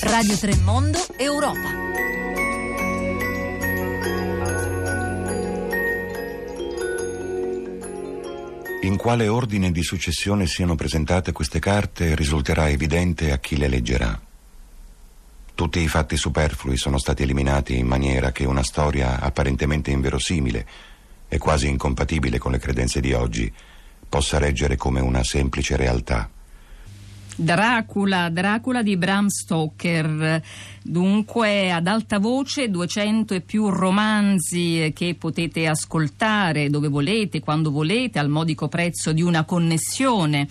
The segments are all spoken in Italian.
Radio Tremondo Europa. In quale ordine di successione siano presentate queste carte risulterà evidente a chi le leggerà. Tutti i fatti superflui sono stati eliminati in maniera che una storia apparentemente inverosimile e quasi incompatibile con le credenze di oggi possa reggere come una semplice realtà. Dracula, Dracula di Bram Stoker. Dunque ad alta voce 200 e più romanzi che potete ascoltare dove volete, quando volete, al modico prezzo di una connessione.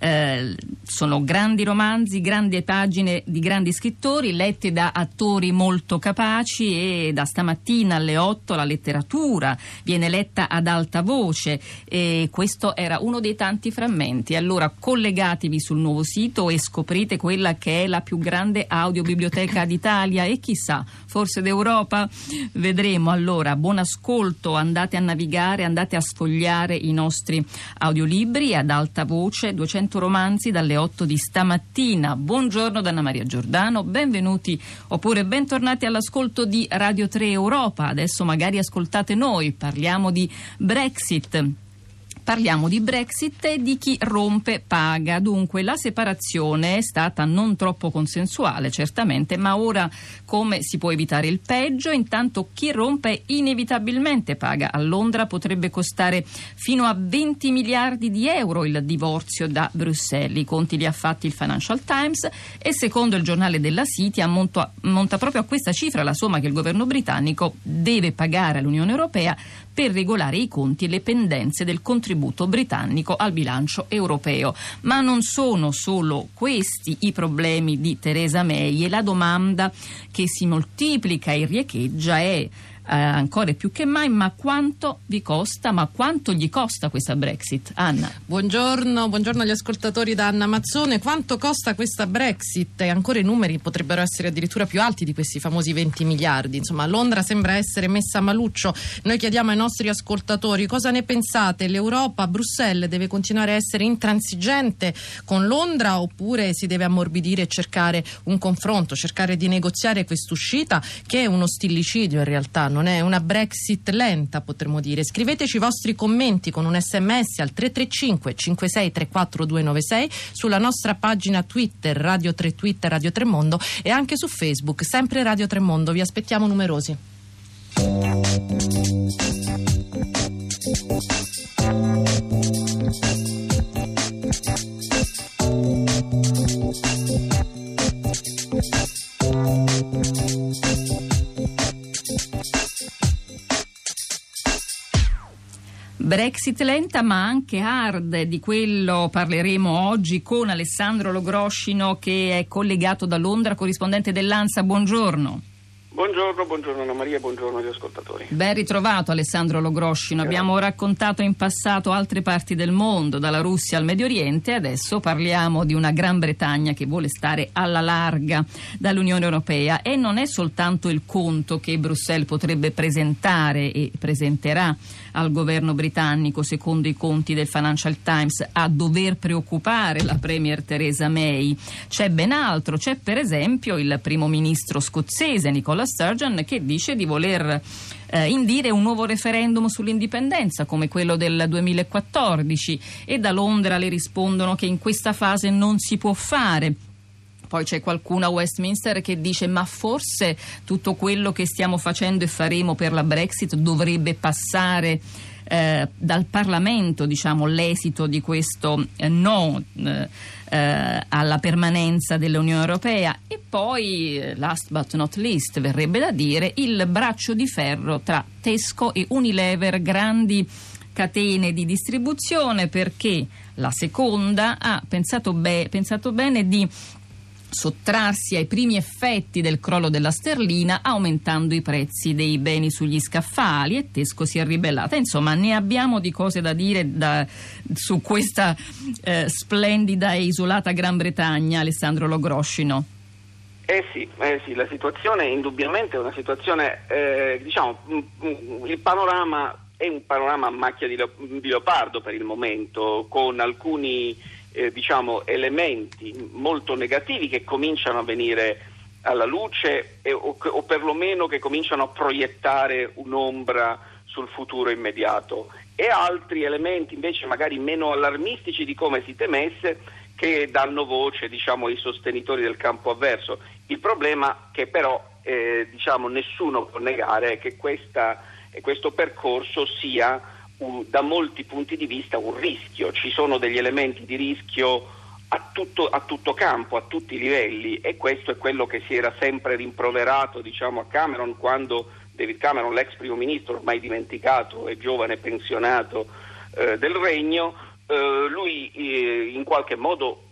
Eh, sono grandi romanzi, grandi pagine di grandi scrittori, letti da attori molto capaci e da stamattina alle 8 la letteratura viene letta ad alta voce e questo era uno dei tanti frammenti. Allora collegatevi sul nuovo sito e scoprite quella che è la più grande audiobiblioteca d'Italia e chissà, forse d'Europa. Vedremo allora. Buon ascolto, andate a navigare, andate a sfogliare i nostri audiolibri ad alta voce, 200 100 romanzi dalle 8 di stamattina. Buongiorno da Anna Maria Giordano, benvenuti oppure bentornati all'ascolto di Radio 3 Europa. Adesso magari ascoltate noi, parliamo di Brexit. Parliamo di Brexit e di chi rompe paga. Dunque la separazione è stata non troppo consensuale, certamente, ma ora come si può evitare il peggio? Intanto chi rompe inevitabilmente paga. A Londra potrebbe costare fino a 20 miliardi di euro il divorzio da Bruxelles. I conti li ha fatti il Financial Times e secondo il giornale della City ammonta, proprio a questa cifra la somma che il governo britannico deve pagare all'Unione Europea per regolare i conti e le pendenze del contributo britannico al bilancio europeo. Ma non sono solo questi i problemi di Theresa May e la domanda che si moltiplica e riecheggia è eh, ancora più che mai, ma quanto vi costa, ma quanto gli costa questa Brexit? Anna. Buongiorno, buongiorno agli ascoltatori da Anna Mazzone. Quanto costa questa Brexit? E ancora i numeri potrebbero essere addirittura più alti di questi famosi 20 miliardi. Insomma, Londra sembra essere messa a maluccio. Noi chiediamo ai nostri ascoltatori cosa ne pensate? L'Europa, Bruxelles, deve continuare a essere intransigente con Londra oppure si deve ammorbidire e cercare un confronto, cercare di negoziare quest'uscita che è uno stillicidio in realtà? non è una Brexit lenta, potremmo dire. Scriveteci i vostri commenti con un sms al 335 5634 296 sulla nostra pagina Twitter, Radio 3 Twitter, Radio 3 Mondo e anche su Facebook, sempre Radio 3 Mondo. Vi aspettiamo numerosi. Brexit lenta ma anche hard, di quello parleremo oggi con Alessandro Logroscino che è collegato da Londra, corrispondente dell'ANSA. Buongiorno. Buongiorno, buongiorno Anna Maria, buongiorno agli ascoltatori. Ben ritrovato Alessandro Logroscino. Abbiamo raccontato in passato altre parti del mondo, dalla Russia al Medio Oriente, adesso parliamo di una Gran Bretagna che vuole stare alla larga dall'Unione Europea e non è soltanto il conto che Bruxelles potrebbe presentare e presenterà al governo britannico, secondo i conti del Financial Times, a dover preoccupare la Premier Theresa May. C'è ben altro, c'è per esempio il primo ministro scozzese Nicola Sturgeon che dice di voler eh, indire un nuovo referendum sull'indipendenza come quello del 2014 e da Londra le rispondono che in questa fase non si può fare. Poi c'è qualcuno a Westminster che dice ma forse tutto quello che stiamo facendo e faremo per la Brexit dovrebbe passare eh, dal Parlamento diciamo, l'esito di questo eh, no eh, eh alla permanenza dell'Unione Europea poi, eh, last but not least, verrebbe da dire il braccio di ferro tra Tesco e Unilever, grandi catene di distribuzione perché la seconda ha pensato, be- pensato bene di sottrarsi ai primi effetti del crollo della sterlina aumentando i prezzi dei beni sugli scaffali e Tesco si è ribellata. Insomma, ne abbiamo di cose da dire da, su questa eh, splendida e isolata Gran Bretagna, Alessandro Logroscino. Eh sì, eh sì, la situazione è indubbiamente una situazione, eh, diciamo, il panorama è un panorama a macchia di, leopardo per il momento, con alcuni eh, diciamo, elementi molto negativi che cominciano a venire alla luce e, o, o perlomeno che cominciano a proiettare un'ombra sul futuro immediato e altri elementi invece magari meno allarmistici di come si temesse che danno voce diciamo, ai sostenitori del campo avverso. Il problema che però eh, diciamo, nessuno può negare è che questa, questo percorso sia un, da molti punti di vista un rischio, ci sono degli elementi di rischio a tutto, a tutto, campo, a tutti i livelli e questo è quello che si era sempre rimproverato diciamo, a Cameron quando David Cameron, l'ex primo ministro ormai dimenticato e giovane pensionato eh, del regno, eh, lui eh, in qualche modo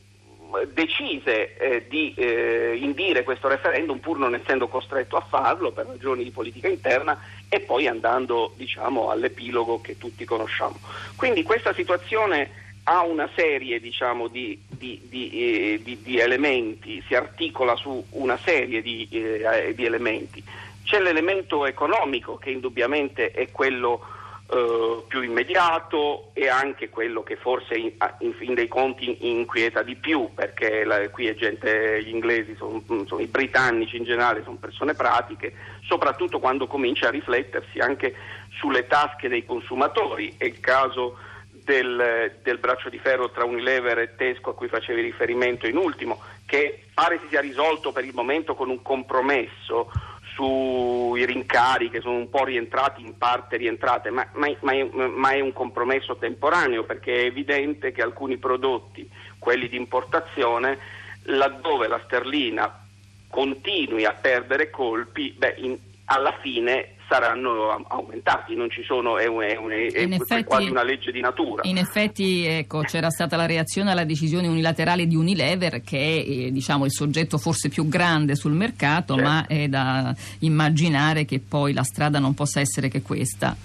decise eh, di eh, indire questo referendum pur non essendo costretto a farlo per ragioni di politica interna e poi andando diciamo, all'epilogo che tutti conosciamo. Quindi questa situazione ha una serie diciamo, di, di, di, eh, di, elementi, si articola su una serie di, eh, elementi. C'è l'elemento economico che indubbiamente è quello eh, più immediato e anche quello che forse in, in, fin dei conti inquieta di più perché la, qui è gente, gli inglesi, sono, sono i britannici in generale, sono persone pratiche, soprattutto quando comincia a riflettersi anche sulle tasche dei consumatori. È il caso del, del, braccio di ferro tra Unilever e Tesco a cui facevi riferimento in ultimo, che pare si sia risolto per il momento con un compromesso sui rincari che sono un po' rientrati, in parte rientrate, ma, ma, ma, ma, è, un compromesso temporaneo perché è evidente che alcuni prodotti, quelli di importazione, laddove la sterlina continui a perdere colpi, beh, in, alla fine saranno aumentati, non ci sono, è, un, è, un, è effetti, quasi una legge di natura. In effetti ecco, c'era stata la reazione alla decisione unilaterale di Unilever che è eh, diciamo, il soggetto forse più grande sul mercato, certo. ma è da immaginare che poi la strada non possa essere che questa.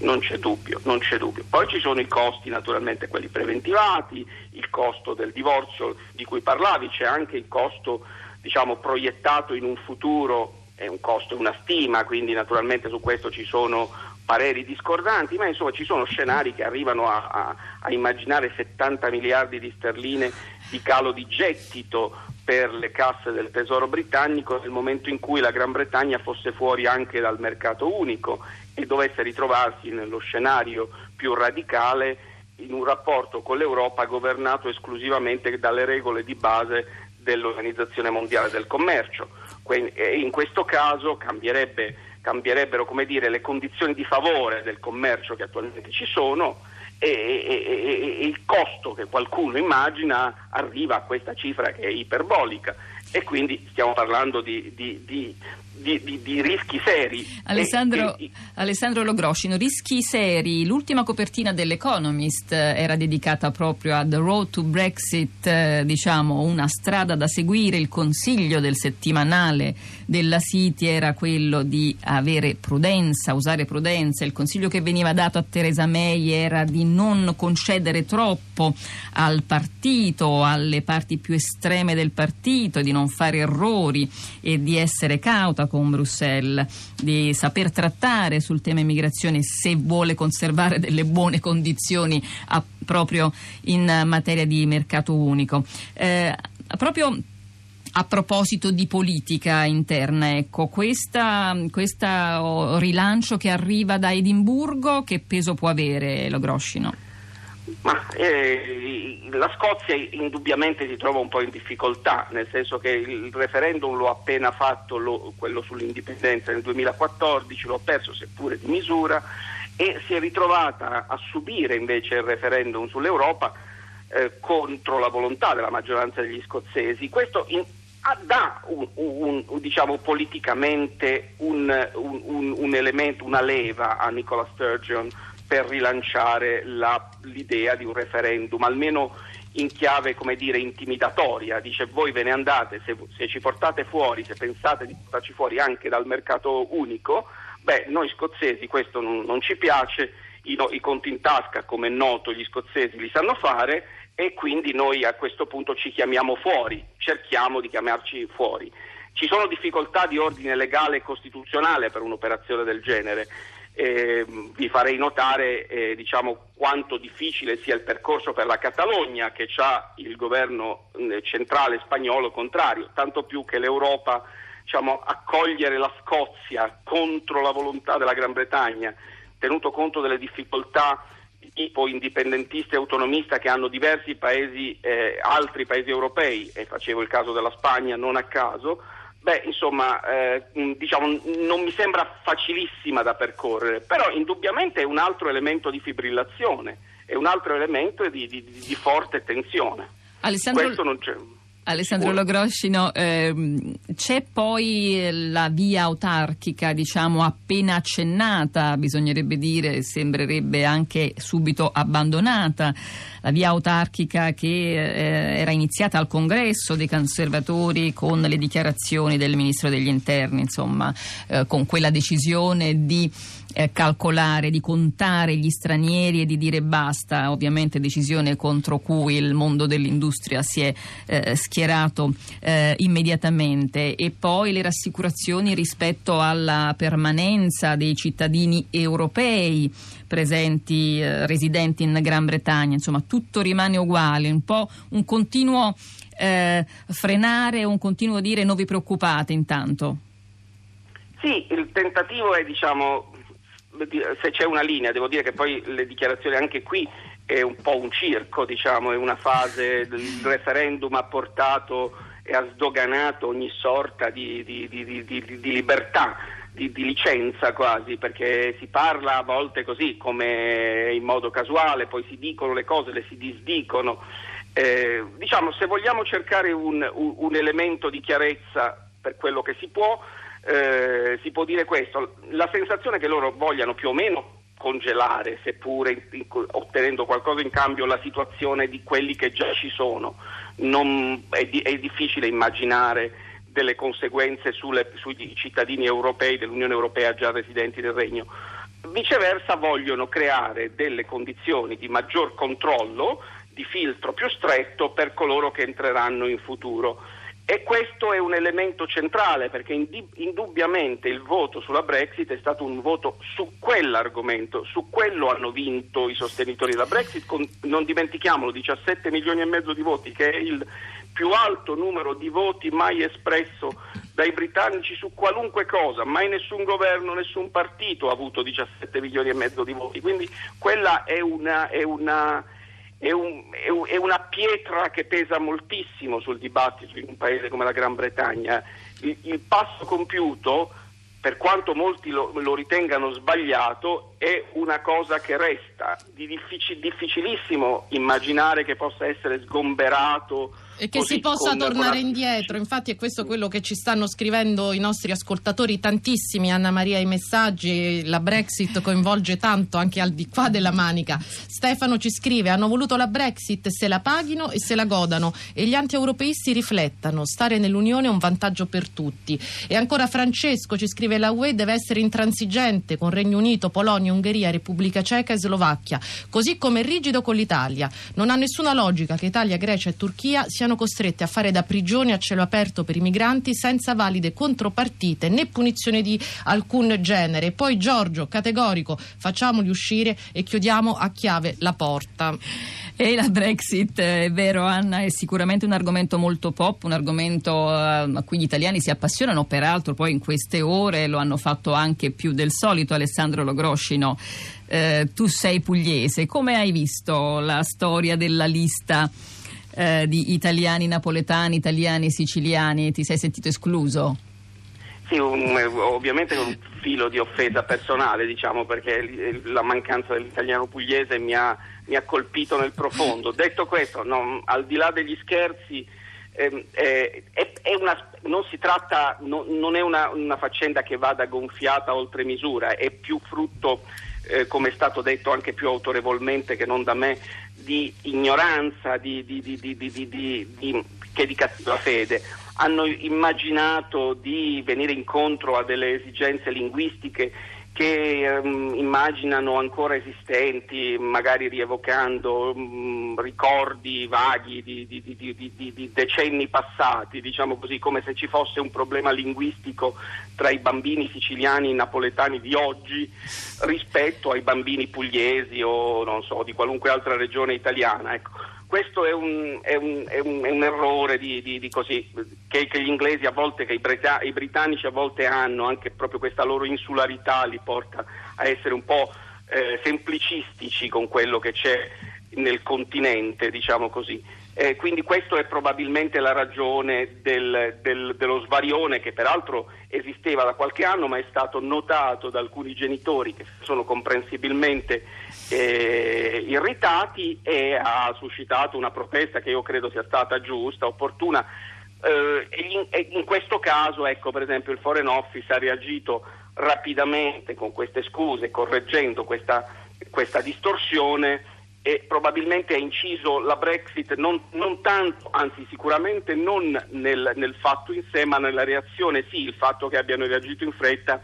Non c'è dubbio, non c'è dubbio. Poi ci sono i costi naturalmente quelli preventivati, il costo del divorzio di cui parlavi, c'è anche il costo diciamo, proiettato in un futuro è un costo, una stima, quindi naturalmente su questo ci sono pareri discordanti, ma insomma ci sono scenari che arrivano a, a, a immaginare 70 miliardi di sterline di calo di gettito per le casse del tesoro britannico nel momento in cui la Gran Bretagna fosse fuori anche dal mercato unico e dovesse ritrovarsi nello scenario più radicale in un rapporto con l'Europa governato esclusivamente dalle regole di base dell'Organizzazione Mondiale del Commercio in questo caso cambierebbe, cambierebbero dire, le condizioni di favore del commercio che attualmente ci sono e, e, e, il costo che qualcuno immagina arriva a questa cifra che è iperbolica e quindi stiamo parlando di, di, di, di, di, di rischi seri. Alessandro, e, e, Alessandro Logroscino, rischi seri. L'ultima copertina dell'Economist eh, era dedicata proprio a The Road to Brexit, eh, diciamo una strada da seguire. Il consiglio del settimanale della City era quello di avere prudenza, usare prudenza. Il consiglio che veniva dato a Theresa May era di non concedere troppo al partito, alle parti più estreme del partito, di non fare errori e di essere cauta con Bruxelles, di saper trattare sul tema immigrazione se vuole conservare delle buone condizioni a, proprio in materia di mercato unico. Eh, proprio a proposito di politica interna, ecco, questo rilancio che arriva da Edimburgo, che peso può avere lo Groscino? Ma, eh, la Scozia indubbiamente si trova un po' in difficoltà, nel senso che il referendum l'ho appena fatto, lo, quello sull'indipendenza nel 2014, l'ho perso seppure di misura e si è ritrovata a subire invece il referendum sull'Europa eh, contro la volontà della maggioranza degli scozzesi. Questo in, dà un, un, un, diciamo, politicamente un, elemento, una leva a Nicola Sturgeon per rilanciare la, l'idea di un referendum, almeno in chiave come dire, intimidatoria. Dice voi ve ne andate, se, se, ci portate fuori, se pensate di portarci fuori anche dal mercato unico, beh, noi scozzesi questo non, non ci piace, I, i conti in tasca, come è noto, gli scozzesi li sanno fare e quindi noi a questo punto ci chiamiamo fuori, cerchiamo di chiamarci fuori. Ci sono difficoltà di ordine legale e costituzionale per un'operazione del genere eh, vi farei notare eh, diciamo, quanto difficile sia il percorso per la Catalogna che ha il governo eh, centrale spagnolo contrario, tanto più che l'Europa diciamo, accogliere la Scozia contro la volontà della Gran Bretagna, tenuto conto delle difficoltà di tipo indipendentista e autonomista che hanno diversi paesi, eh, altri paesi europei, e facevo il caso della Spagna non a caso, Beh, insomma, eh, diciamo, non mi sembra facilissima da percorrere, però indubbiamente è un altro elemento di fibrillazione, è un altro elemento di, di, di forte tensione. Alessandro... Questo non c'è. Alessandro Logroscino, ehm, c'è poi la via autarchica, diciamo, appena accennata, bisognerebbe dire, sembrerebbe anche subito abbandonata, la via autarchica che eh, era iniziata al congresso dei conservatori con le dichiarazioni del ministro degli interni, insomma, eh, con quella decisione di eh, calcolare, di contare gli stranieri e di dire basta, ovviamente decisione contro cui il mondo dell'industria si è eh, schierato eh, immediatamente e poi le rassicurazioni rispetto alla permanenza dei cittadini europei presenti, eh, residenti in Gran Bretagna, insomma tutto rimane uguale, un po' un continuo eh, frenare, un continuo dire non vi preoccupate intanto. Sì, il tentativo è diciamo se c'è una linea, devo dire che poi le dichiarazioni anche qui è un po' un circo, diciamo, è una fase, il referendum ha portato e ha sdoganato ogni sorta di, di, di, di libertà. Di, licenza quasi, perché si parla a volte così, come in modo casuale, poi si dicono le cose, le si disdicono. Eh, diciamo, se vogliamo cercare un, un, un elemento di chiarezza per quello che si può, eh, si può dire questo, la sensazione che loro vogliano più o meno congelare, seppure ottenendo qualcosa in cambio, la situazione di quelli che già ci sono. Non, è, di, è, difficile immaginare delle conseguenze sulle, sui cittadini europei dell'Unione Europea già residenti nel Regno. Viceversa vogliono creare delle condizioni di maggior controllo, di filtro più stretto per coloro che entreranno in futuro. E questo è un elemento centrale perché indubbiamente il voto sulla Brexit è stato un voto su quell'argomento, su quello hanno vinto i sostenitori della Brexit, con, non dimentichiamolo, 17 milioni e mezzo di voti, che è il più alto numero di voti mai espresso dai britannici su qualunque cosa, mai nessun governo, nessun partito ha avuto 17 milioni e mezzo di voti, quindi quella è una, è una è, un, è, una pietra che pesa moltissimo sul dibattito in un paese come la Gran Bretagna. Il, il passo compiuto, per quanto molti lo, lo, ritengano sbagliato, è una cosa che resta. Di difficil, difficilissimo immaginare che possa essere sgomberato e che si possa tornare indietro, infatti è questo quello che ci stanno scrivendo i nostri ascoltatori, tantissimi, Anna Maria i messaggi, la Brexit coinvolge tanto anche al di qua della manica. Stefano ci scrive, hanno voluto la Brexit, se la paghino e se la godano e gli anti-europeisti riflettano, stare nell'Unione è un vantaggio per tutti. E ancora Francesco ci scrive, la UE deve essere intransigente con Regno Unito, Polonia, Ungheria, Repubblica Ceca e Slovacchia, così come rigido con l'Italia. Non ha nessuna logica che Italia, Grecia e Turchia siano siano costrette a fare da prigione a cielo aperto per i migranti senza valide contropartite né punizione di alcun genere. Poi Giorgio, categorico, facciamoli uscire e chiudiamo a chiave la porta. E la Brexit, è vero Anna, è sicuramente un argomento molto pop, un argomento eh, a cui gli italiani si appassionano, peraltro poi in queste ore lo hanno fatto anche più del solito Alessandro Logroscino. Eh, tu sei pugliese, come hai visto la storia della lista? Eh, di italiani napoletani, italiani siciliani, ti sei sentito escluso? Sì, un, ovviamente con un filo di offesa personale, diciamo, perché la mancanza dell'italiano pugliese mi ha, mi ha colpito nel profondo. Detto questo, no, al di là degli scherzi, eh, eh, è, una, non tratta, no, non è una, una, faccenda che vada gonfiata oltre misura, è più frutto, eh, come è stato detto anche più autorevolmente che non da me, di ignoranza, di, di, di, che di cattiva fede. Hanno immaginato di venire incontro a delle esigenze linguistiche che um, immaginano ancora esistenti, magari rievocando um, ricordi vaghi di, di, di, di, decenni passati, diciamo così, come se ci fosse un problema linguistico tra i bambini siciliani e napoletani di oggi rispetto ai bambini pugliesi o so, di qualunque altra regione italiana. Ecco questo è un, è un, è un, è un errore di, di, di così, che, che, gli inglesi a volte, che i, brita- i, britannici a volte hanno, anche proprio questa loro insularità li porta a essere un po' eh, semplicistici con quello che c'è nel continente, diciamo così. Eh, quindi questa è probabilmente la ragione del, del, dello svarione che peraltro esisteva da qualche anno ma è stato notato da alcuni genitori che sono comprensibilmente eh, irritati e ha suscitato una protesta che io credo sia stata giusta, opportuna. Eh, in, questo caso, ecco, per esempio, il Foreign Office ha reagito rapidamente con queste scuse, correggendo questa, questa distorsione e probabilmente ha inciso la Brexit non, non tanto, anzi sicuramente non nel, nel, fatto in sé, ma nella reazione sì, il fatto che abbiano reagito in fretta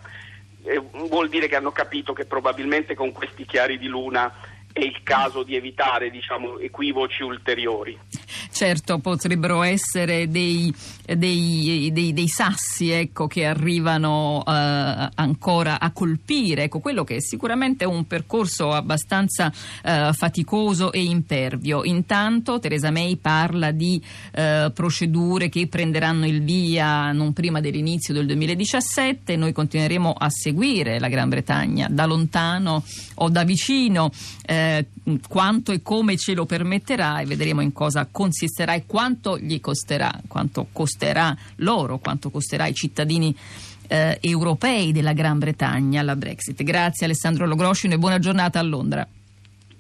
eh, vuol dire che hanno capito che probabilmente con questi chiari di luna è il caso di evitare diciamo, equivoci ulteriori. Certo, potrebbero essere dei, dei, dei, dei sassi ecco, che arrivano uh, ancora a colpire, ecco, quello che è sicuramente un percorso abbastanza uh, faticoso e impervio. Intanto Teresa May parla di uh, procedure che prenderanno il via non prima dell'inizio del 2017, noi continueremo a seguire la Gran Bretagna da lontano o da vicino. Eh, eh, quanto e come ce lo permetterà e vedremo in cosa consisterà e quanto gli costerà, quanto costerà loro, quanto costerà ai cittadini eh, europei della Gran Bretagna la Brexit. Grazie Alessandro Logroscino e buona giornata a Londra.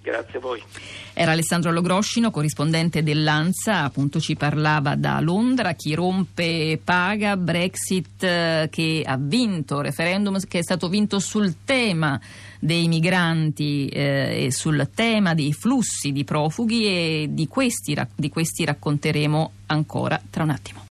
Grazie a voi. Era Alessandro Logroscino, corrispondente dell'ANSA, appunto ci parlava da Londra, chi rompe paga, Brexit eh, che ha vinto, referendum che è stato vinto sul tema dei migranti eh, e sul tema dei flussi di profughi e di questi, di questi racconteremo ancora tra un attimo.